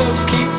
folks keep